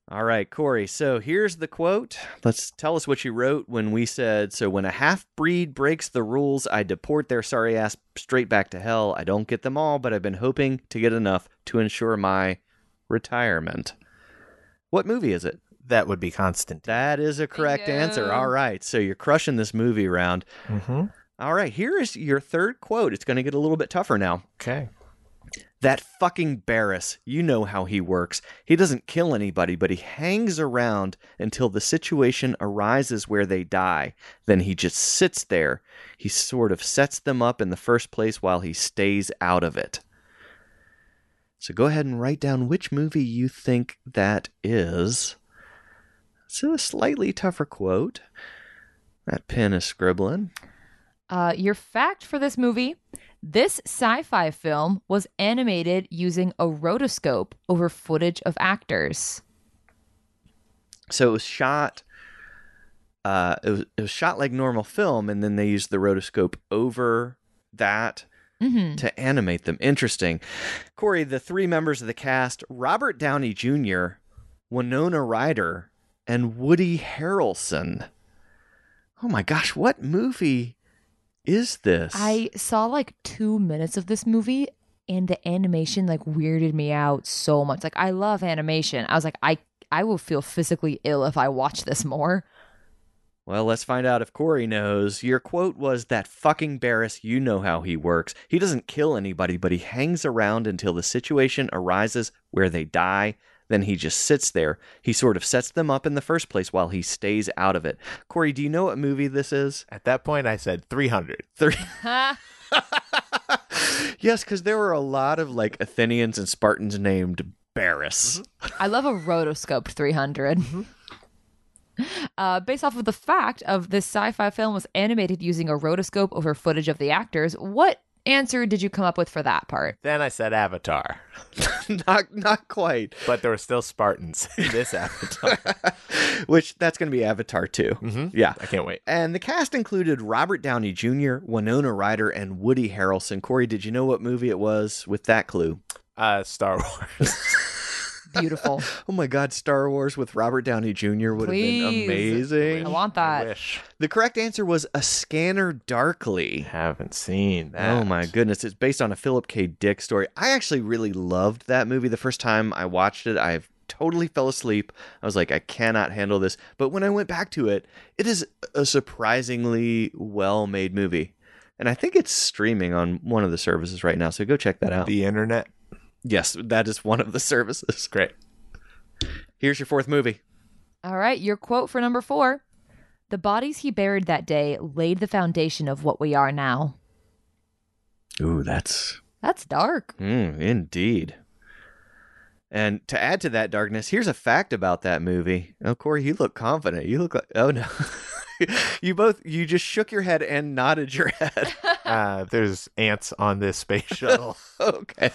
All right, Corey. So here's the quote. Let's tell us what you wrote when we said, So when a half breed breaks the rules, I deport their sorry ass straight back to hell. I don't get them all, but I've been hoping to get enough to ensure my retirement. What movie is it? that would be Constantine. That is a correct you. answer. All right. So you're crushing this movie round. Mm-hmm. All right. Here is your third quote. It's going to get a little bit tougher now. Okay. That fucking Barris, you know how he works. He doesn't kill anybody, but he hangs around until the situation arises where they die. Then he just sits there. He sort of sets them up in the first place while he stays out of it. So go ahead and write down which movie you think that is. It's a slightly tougher quote. That pen is scribbling. Uh, your fact for this movie this sci fi film was animated using a rotoscope over footage of actors. So it was shot. Uh, it was it was shot like normal film, and then they used the rotoscope over that hmm to animate them. Interesting. Corey, the three members of the cast: Robert Downey Jr., Winona Ryder, and Woody Harrelson. Oh my gosh, what movie is this? I saw like two minutes of this movie and the animation like weirded me out so much. Like I love animation. I was like, I I will feel physically ill if I watch this more. Well, let's find out if Corey knows. Your quote was that fucking Barris, you know how he works. He doesn't kill anybody, but he hangs around until the situation arises where they die. Then he just sits there. He sort of sets them up in the first place while he stays out of it. Corey, do you know what movie this is? At that point, I said 300. Three. yes, because there were a lot of like Athenians and Spartans named Barris. I love a rotoscoped 300. Uh, based off of the fact of this sci-fi film was animated using a rotoscope over footage of the actors, what answer did you come up with for that part? Then I said Avatar, not not quite. but there were still Spartans in this Avatar. Which that's going to be Avatar 2. Mhm. Yeah. I can't wait. And the cast included Robert Downey Jr., Winona Ryder, and Woody Harrelson. Corey, did you know what movie it was with that clue? Uh, Star Wars. Beautiful. Oh my God, Star Wars with Robert Downey Jr. would Please. have been amazing. I want I that. wish. The correct answer was A Scanner Darkly. Haven't seen that. Oh my goodness. It's based on a Philip K. Dick story. I actually really loved that movie the first time I watched it. I totally fell asleep. I was like, I cannot handle this. But when I went back to it, it is a surprisingly well made movie. And I think it's streaming on one of the services right now. So go check that out. The internet. Yes, that is one of the services. Great. Here's your fourth movie. All right, your quote for number four. The bodies he buried that day laid the foundation of what we are now. Ooh, that's That's dark. Mm, indeed. And to add to that darkness, here's a fact about that movie. Oh, Corey, you look confident. You look like, oh no. you both, you just shook your head and nodded your head. Uh, there's ants on this space shuttle. okay.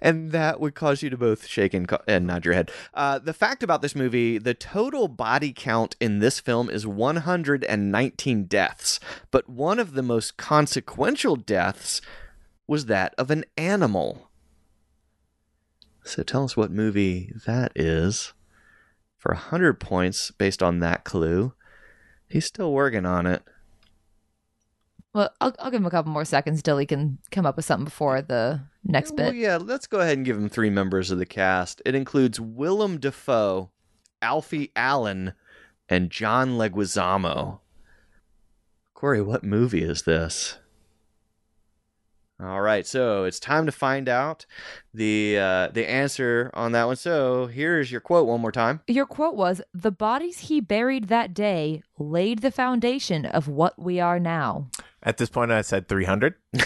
And that would cause you to both shake and, co- and nod your head. Uh, the fact about this movie the total body count in this film is 119 deaths, but one of the most consequential deaths was that of an animal. So tell us what movie that is. For 100 points based on that clue. He's still working on it. Well, I'll, I'll give him a couple more seconds till he can come up with something before the next Well, bit. yeah, let's go ahead and give him three members of the cast. It includes Willem Dafoe, Alfie Allen, and John Leguizamo. Corey, what movie is this? All right, so it's time to find out the uh, the answer on that one. So here's your quote one more time. Your quote was The bodies he buried that day laid the foundation of what we are now. At this point, I said 300.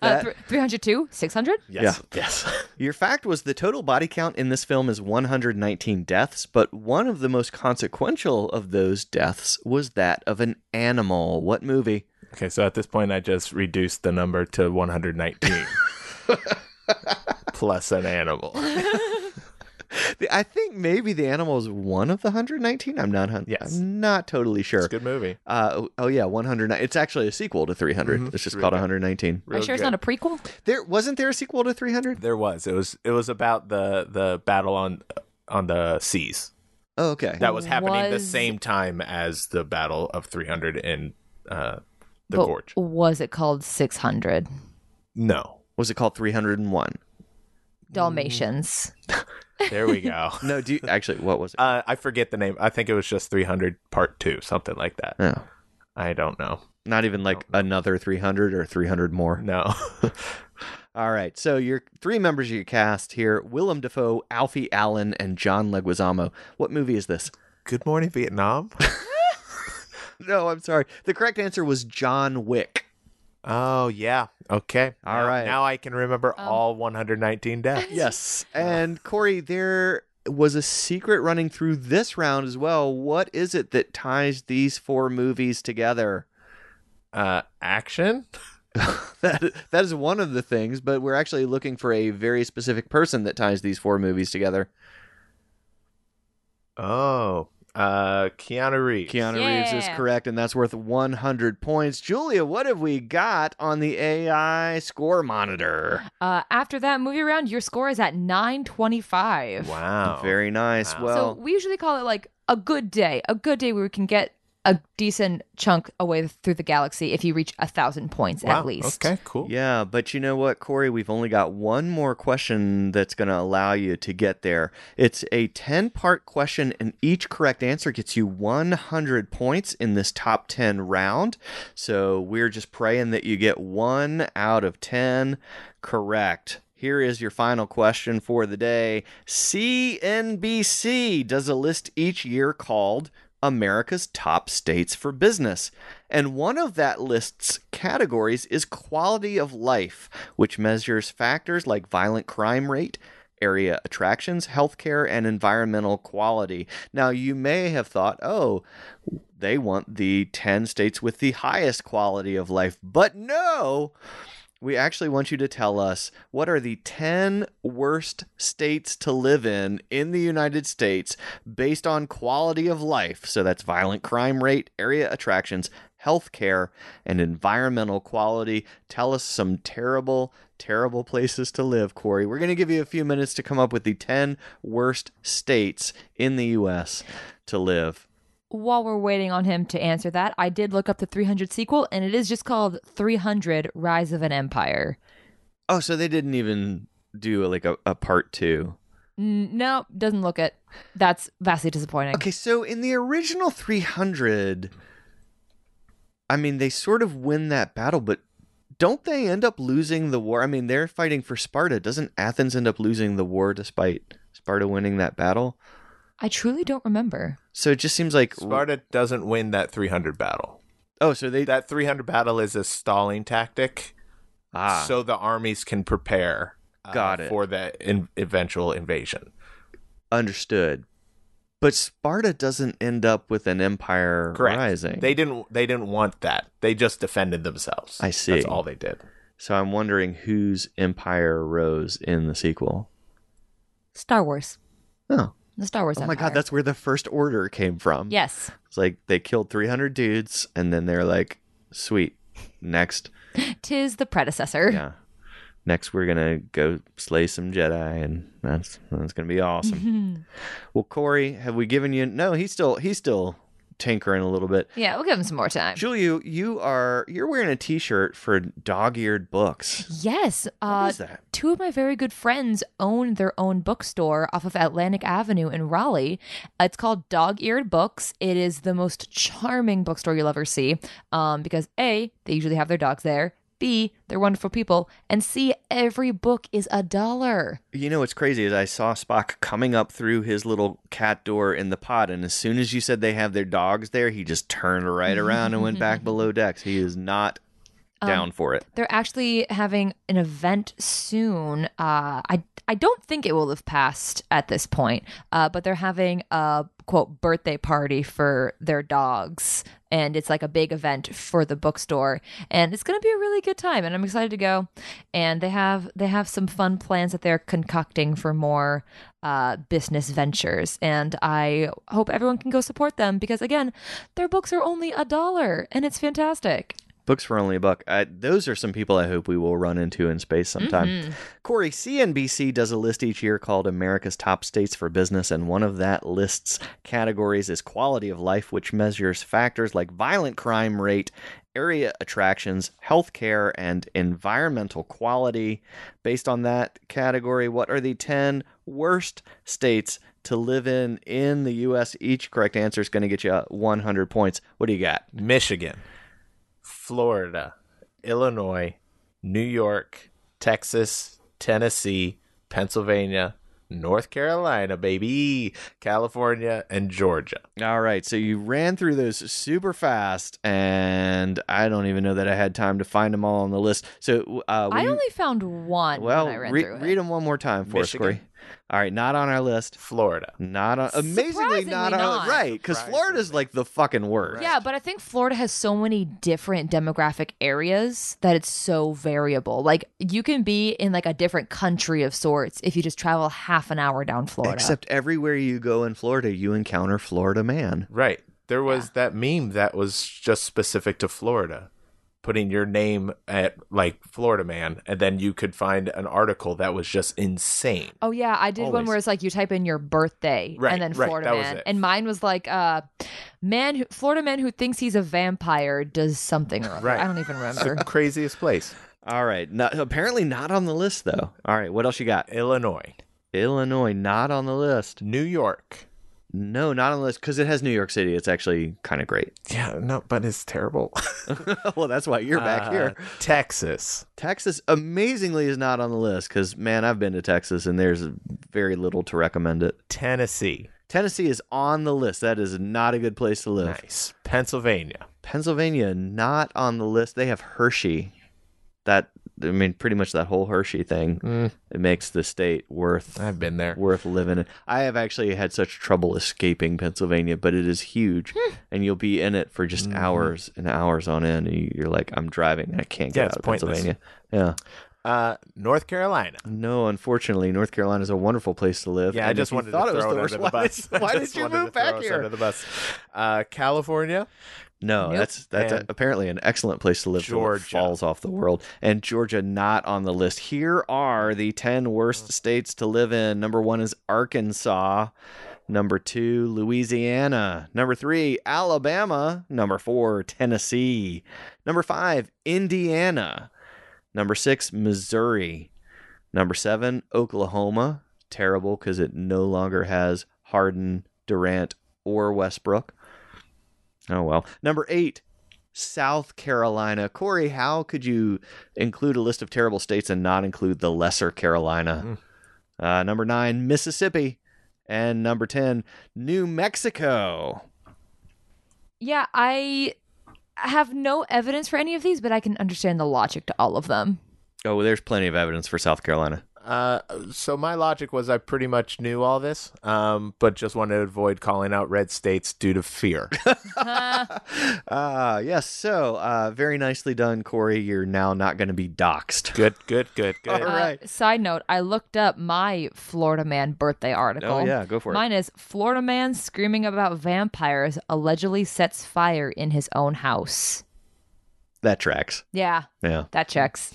Uh, That- th- 302? 600? Yes. Yes. Your fact was the total body count in this film is 119 deaths, but one of the most consequential of those deaths was that of an animal. What movie? Okay, so at this point, I just reduced the number to 119 plus an animal. The- I think maybe the animal is one of the 119. I'm not. hun- Yes. I'm not totally sure. It's a good movie. Uh, oh, oh yeah, 109. It's actually a sequel to 300. Mhm. It's just Really called good. 119. Are you Real sure it's not a prequel? There wasn't there a sequel to 300? There was. It was. It was about the the battle on on the seas Oh, okay. that was happening the same time as the battle of 300 in uh, the but gorge. was it called 600? No. was it called 301? Dalmatians. There we go. No, do you, actually what was it? uh, I forget the name. I think it was just 300 part two, something like that. Oh, I don't know. not even like another 300 or 300 more. No. All right. So your three members of your cast here: Willem Dafoe, Alfie Allen, and John Leguizamo. What movie is this? Good Morning Vietnam. No, I'm sorry. The correct answer was John Wick. Oh yeah. Okay. All Now- right. Now I can remember Um, all 119 deaths. Yes. And Corey, there was a secret running through this round as well. What is it that ties these four movies together? Uh, action. that that is one of the things, but we're actually looking for a very specific person that ties these four movies together. Oh. Uh, Keanu Reeves. Keanu Reeves is correct, and that's worth 100 points. Julia, what have we got on the AI score monitor? Uh, after that movie round, your score is at 925. Wow. Very nice. Wow. Well, so we usually call it like a good day, a good day where we can get a decent chunk away through the galaxy if you reach a thousand points Wow. at least. Okay. Cool. Yeah, but you know what, Corey? We've only got one more question that's going to allow you to get there. It's a 10 part question, and each correct answer gets you 100 points in this top 10 round. So we're just praying that you get one out of 10 correct. Here is your final question for the day. CNBC does a list each year called America's Top States for Business. And one of that list's categories is quality of life, which measures factors like violent crime rate, area attractions, healthcare, and environmental quality. Now, you may have thought, oh, they want the 10 states with the highest quality of life. But no, we actually want you to tell us what are the 10 worst states to live in in the United States based on quality of life. So that's violent crime rate, area attractions, healthcare, and environmental quality. Tell us some terrible, terrible places to live, Corey. We're going to give you a few minutes to come up with the 10 worst states in the U.S. to live. While we're waiting on him to answer that, I did look up the 300 sequel, and it is just called 300 Rise of an Empire. Oh, so they didn't even do like a, a part two. No, doesn't look it. That's vastly disappointing. Okay, so in the original 300, I mean, they sort of win that battle, but don't they end up losing the war? I mean, they're fighting for Sparta. Doesn't Athens end up losing the war despite Sparta winning that battle? I truly don't remember. So it just seems like Sparta doesn't win that 300 battle. Oh, so they That 300 battle is a stalling tactic, ah so the armies can prepare. uh, Got it. for the in- eventual invasion. understood. But Sparta doesn't end up with an empire Correct. rising. They didn't. They didn't want that. They just defended themselves. I see. That's all they did. so I'm wondering whose empire rose in the sequel. Star Wars. Oh, The Star Wars oh my God, that's where the first order came from. Yes. It's like they killed 300 dudes and then they're like, sweet, next. Tis the predecessor. Yeah. Next, we're going to go slay some Jedi and that's that's going to be awesome. well, Corey, have we given you No, he's still he's still tinkering a little bit. Yeah, we'll give him some more time. Julia, you are you're wearing a t-shirt for dog-eared books. Yes. What Uh, is that? two of my very good friends own their own bookstore off of Atlantic Avenue in Raleigh. It's called Dog Eared Books. It is the most charming bookstore you'll ever see um, because A, they usually have their dogs there. B, they're wonderful people. And C, every book is a dollar. You know what's crazy is I saw Spock coming up through his little cat door in the pod, and as soon as you said they have their dogs there, he just turned right around and went back below decks. He is not down for it. They're actually having an event soon. Uh, I I don't think it will have passed at this point, uh, but they're having a quote birthday party for their dogs, and it's like a big event for the bookstore, and it's going to be a really good time, and I'm excited to go. And they have they have some fun plans that they're concocting for more uh, business ventures, and I hope everyone can go support them because again, their books are only a dollar, and it's fantastic. Books for only a buck. I, those are some people I hope we will run into in space sometime. Mm-hmm. Corey, CNBC does a list each year called America's Top States for Business, and one of that list's categories is quality of life, which measures factors like violent crime rate, area attractions, healthcare, and environmental quality. Based on that category, what are the 10 worst states to live in in the U.S.? Each correct answer is going to get you 100 points. What do you got? Michigan, Florida, Illinois, New York, Texas, Tennessee, Pennsylvania, North Carolina, baby, California, and Georgia. All right, so you ran through those super fast, and I don't even know that I had time to find them all on the list. So, uh, will I you- only found one well, when I ran re- through it. read them one more time for Michigan. us, Corey. All right, not on our list. Florida. Not on. Amazingly, not on. Surprisingly not. Right, because Florida's like the fucking worst. Yeah, but I think Florida has so many different demographic areas that it's so variable. Like you can be in like a different country of sorts if you just travel half an hour down Florida. Except everywhere you go in Florida, you encounter Florida man. Right. There was that meme that was just specific to Florida, putting your name at like Florida man, and then you could find an article that was just insane. Oh yeah, I did one where it's like you type in your birthday Right, and then right, Florida that was man, it. and mine was like uh, man, who, Florida man who thinks he's a vampire does something or other. Right. I don't even It's remember. the craziest place. All right, not, apparently not on the list though. All right, what else you got? Illinois, Illinois, not on the list. New York, No, not on the list because it has New York City. It's actually kind of great. Yeah, no, but it's terrible. well, that's why you're back Uh, here. Texas. Texas amazingly is not on the list because man, I've been to Texas and there's very little to recommend it. Tennessee. Tennessee is on the list. That is not a good place to live. Nice. Pennsylvania. Pennsylvania not on the list. They have Hershey. That I mean, pretty much that whole Hershey thing. Mm, It makes the state worth I've been there. worth living in. I have actually had such trouble escaping Pennsylvania, but it is huge, Hmm. and you'll be in it for just hours and hours on end. And you- you're like, I'm driving, I can't get Yeah, out of pointless. Pennsylvania. Yeah. Uh, North Carolina. No, unfortunately, North Carolina is a wonderful place to live. Yeah, I just wanted thought to it was the it worst. the Why did, why did you move back here? Under the bus. Uh, California. No, Nope. that's that's And- apparently an excellent place to live. Georgia. falls off the world, and Georgia not on the list. Here are the ten worst mm. states to live in. Number one is Arkansas. Number two, Louisiana. Number three, Alabama. Number four, Tennessee. Number five, Indiana. Number six, Missouri. Number seven, Oklahoma. Terrible because it no longer has Harden, Durant, or Westbrook. Oh well. Number eight, South Carolina. Corey, how could you include a list of terrible states and not include the Lesser Carolina? Uh, number nine, Mississippi. And number 10, New Mexico. Yeah, I have no evidence for any of these, but I can understand the logic to all of them. Oh, there's plenty of evidence for South Carolina. Uh, so my logic was I pretty much knew all this, um, but just wanted to avoid calling out red states due to fear. Ah, yes. So, uh, very nicely done, Corey. You're now not going to be doxxed. good, good, good, good. All right. Uh, side note, I looked up my Florida man birthday article. Oh, yeah. Go for it. Mine is Florida man screaming about vampires allegedly sets fire in his own house. That tracks. Yeah, Yeah. that checks.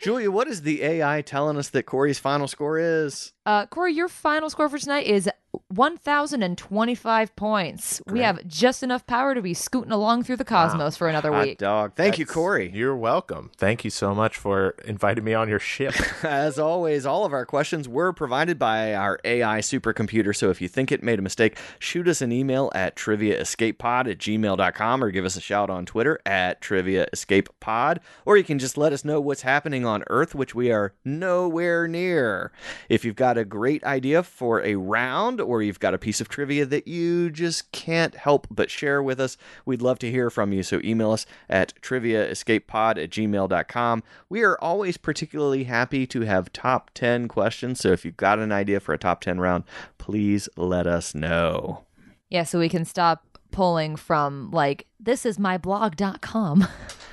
Julia, what is the AI telling us that Corey's final score is? Uh, Corey, your final score for tonight is 1,025 points. We have just enough power to be scooting along through the cosmos for another Hot week. dog. Thank you, Corey. You're welcome. Thank you so much for inviting me on your ship. As always, all of our questions were provided by our AI supercomputer. So if you think it made a mistake, shoot us an email at triviaescapepod at gmail.com or give us a shout on Twitter at triviaescapepod. Or you can just let us know what's happening on Earth, which we are nowhere near. If you've got a great idea for a round or you've got a piece of trivia that you just can't help but share with us, we'd love to hear from you. So email us at triviaescapepod at gmail.com. We are always particularly happy to have top 10 questions. So if you've got an idea for a top 10 round, please let us know. Yeah, so we can stop pulling from like this is my blog.com.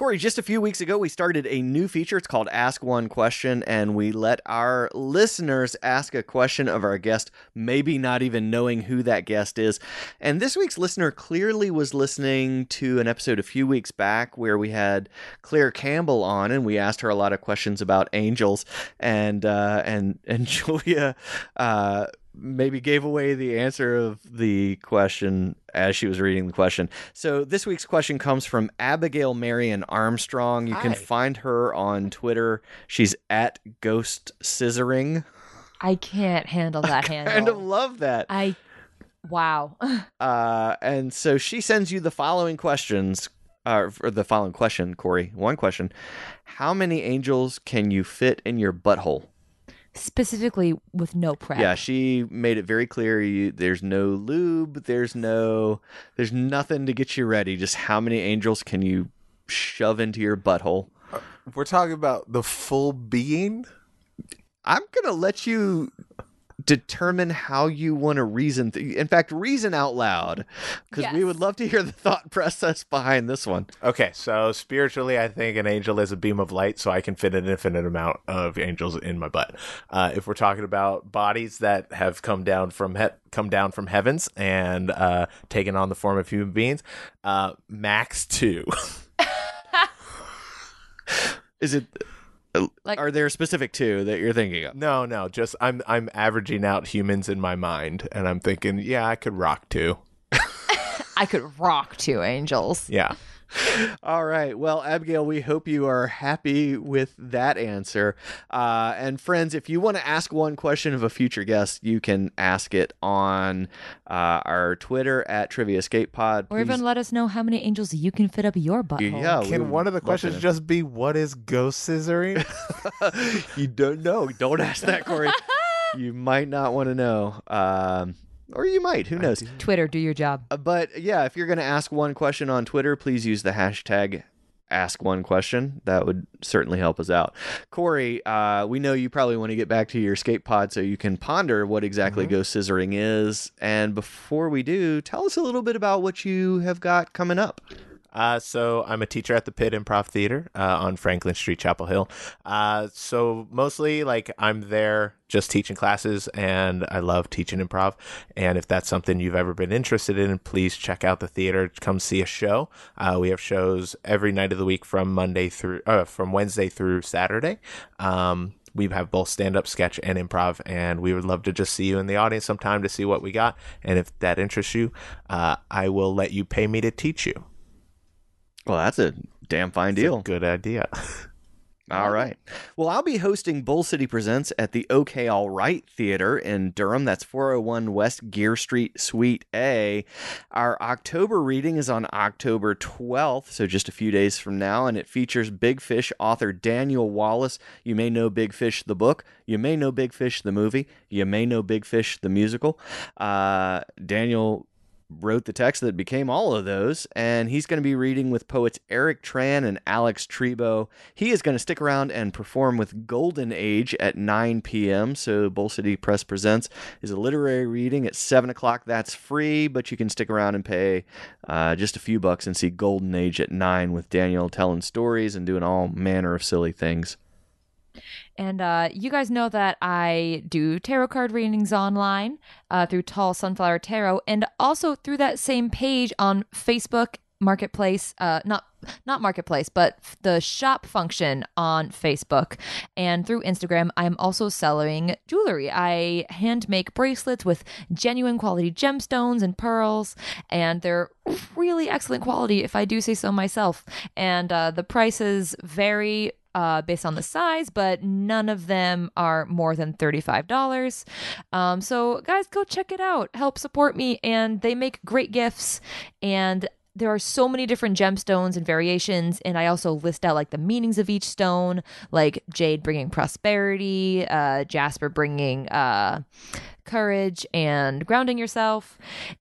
Corey, just a few weeks ago, we started a new feature. It's called Ask One Question, and we let our listeners ask a question of our guest, maybe not even knowing who that guest is. And this week's listener clearly was listening to an episode a few weeks back where we had Claire Campbell on, and we asked her a lot of questions about angels, and uh, and and Julia. Uh, maybe gave away the answer of the question as she was reading the question. So this week's question comes from Abigail Marion Armstrong. You can find her on Twitter. She's at Ghost Scissoring. I can't handle that handle. I kind of love that. I wow. Uh, and so she sends you the following questions. Uh, or the following question, Corey. One question: How many angels can you fit in your butthole? Specifically with no prep. Yeah, she made it very clear. You, there's no lube. There's no. There's nothing to get you ready. Just how many angels can you shove into your butthole? Uh, we're talking about the full being. I'm gonna let you determine how you want to reason. Th- in fact, reason out loud, because we would love to hear the thought process behind this one. Okay, so spiritually, I think an angel is a beam of light, so I can fit an infinite amount of angels in my butt. Uh, if we're talking about bodies that have come down from he- come down from heavens and uh, taken on the form of human beings, uh, max two. Is it? Like- are there specific two that you're thinking of? no, no, just I'm I'm averaging out humans in my mind, and I'm thinking, yeah, I could rock two. I could rock two angels. Yeah, All right. Well, Abigail, we hope you are happy with that answer. Uh, and friends, if you want to ask one question of a future guest, you can ask it on uh, our Twitter at Trivia Escape Pod. Or even let us know how many angels you can fit up your butthole. yeah, Can one of the questions know. just be what is ghost scissoring? you don't know. Don't ask that, Corey. you might not want to know. Um, or you might. Who knows? Twitter, do your job. Uh, But yeah, if you're going to ask one question on Twitter, please use the hashtag ask one question. That would certainly help us out. Corey, uh, we know you probably want to get back to your skate pod so you can ponder what exactly ghost scissoring is. And before we do, tell us a little bit about what you have got coming up. Uh, so I'm a teacher at the Pitt Improv Theater uh, on Franklin Street, Chapel Hill. Uh, so mostly like I'm there just teaching classes, and I love teaching improv. And if that's something you've ever been interested in, please check out the theater. Come see a show. Uh, we have shows every night of the week from Monday through uh, from Wednesday through Saturday. Um, we have both stand up, sketch, and improv, and we would love to just see you in the audience sometime to see what we got. And if that interests you, uh, I will let you pay me to teach you. Well, that's a damn fine It's a deal. good idea. All right. Well, I'll be hosting Bull City Presents at the OK All Right Theater in Durham. That's 401 West Geer Street, Suite A. Our October reading is on October 12th, so just a few days from now, and it features Big Fish author Daniel Wallace. You may know Big Fish the book, you may know Big Fish the movie, you may know Big Fish the musical. Uh, Daniel wrote the text that became all of those, and he's going to be reading with poets Eric Tran and Alex Trebo. He is going to stick around and perform with Golden Age at 9 p.m. So, Bull City Press Presents is a literary reading at 7 o'clock. That's free, but you can stick around and pay uh, just a few bucks and see Golden Age at 9 with Daniel telling stories and doing all manner of silly things. And uh, you guys know that I do tarot card readings online uh, through Tall Sunflower Tarot, and also through that same page on Facebook Marketplace. Uh, not not Marketplace, but the shop function on Facebook and through Instagram. I'm also selling jewelry. I hand make bracelets with genuine quality gemstones and pearls, and they're really excellent quality, if I do say so myself. And uh, the prices vary uh, based on the size, but none of them are more than $35. Um, so, guys, go check it out. Help support me. And they make great gifts. And there are so many different gemstones and variations. And I also list out like the meanings of each stone, like jade bringing prosperity, uh, jasper bringing uh, courage and grounding yourself.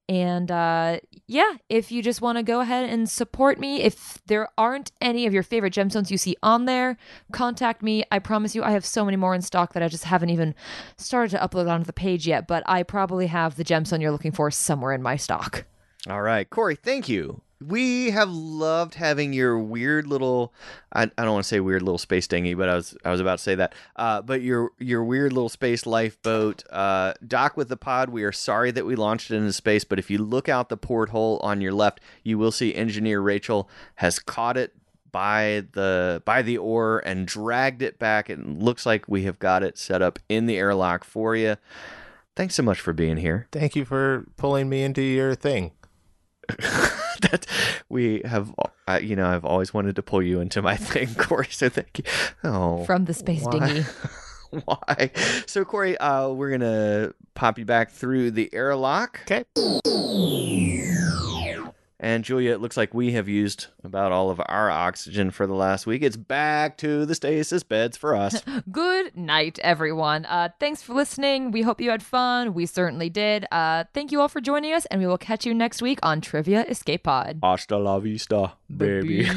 And uh, yeah, if you just want to go ahead and support me, if there aren't any of your favorite gemstones you see on there, contact me. I promise you, I have so many more in stock that I just haven't even started to upload onto the page yet, but I probably have the gemstone you're looking for somewhere in my stock. All right, Corey, thank you. We have loved having your weird little I, I don't want to say weird little space dinghy, but I was I was about to say that. Uh, but your your weird little space lifeboat uh, dock with the pod. We are sorry that we launched it into space, but if you look out the porthole on your left, you will see engineer Rachel has caught it by the by the oar and dragged it back. It looks like we have got it set up in the airlock for you. Thanks so much for being here. Thank you for pulling me into your thing. that we have uh, you know i've always wanted to pull you into my thing corey so thank you oh From the space why? dinghy. why so corey uh we're gonna pop you back through the airlock Okay. And julia it looks like we have used about all of our oxygen for the last week it's back to the stasis beds for us Good night, everyone. Uh, thanks for listening. We hope you had fun. We certainly did. Uh, thank you all for joining us, and we will catch you next week on Trivia Escape Pod. hasta la vista baby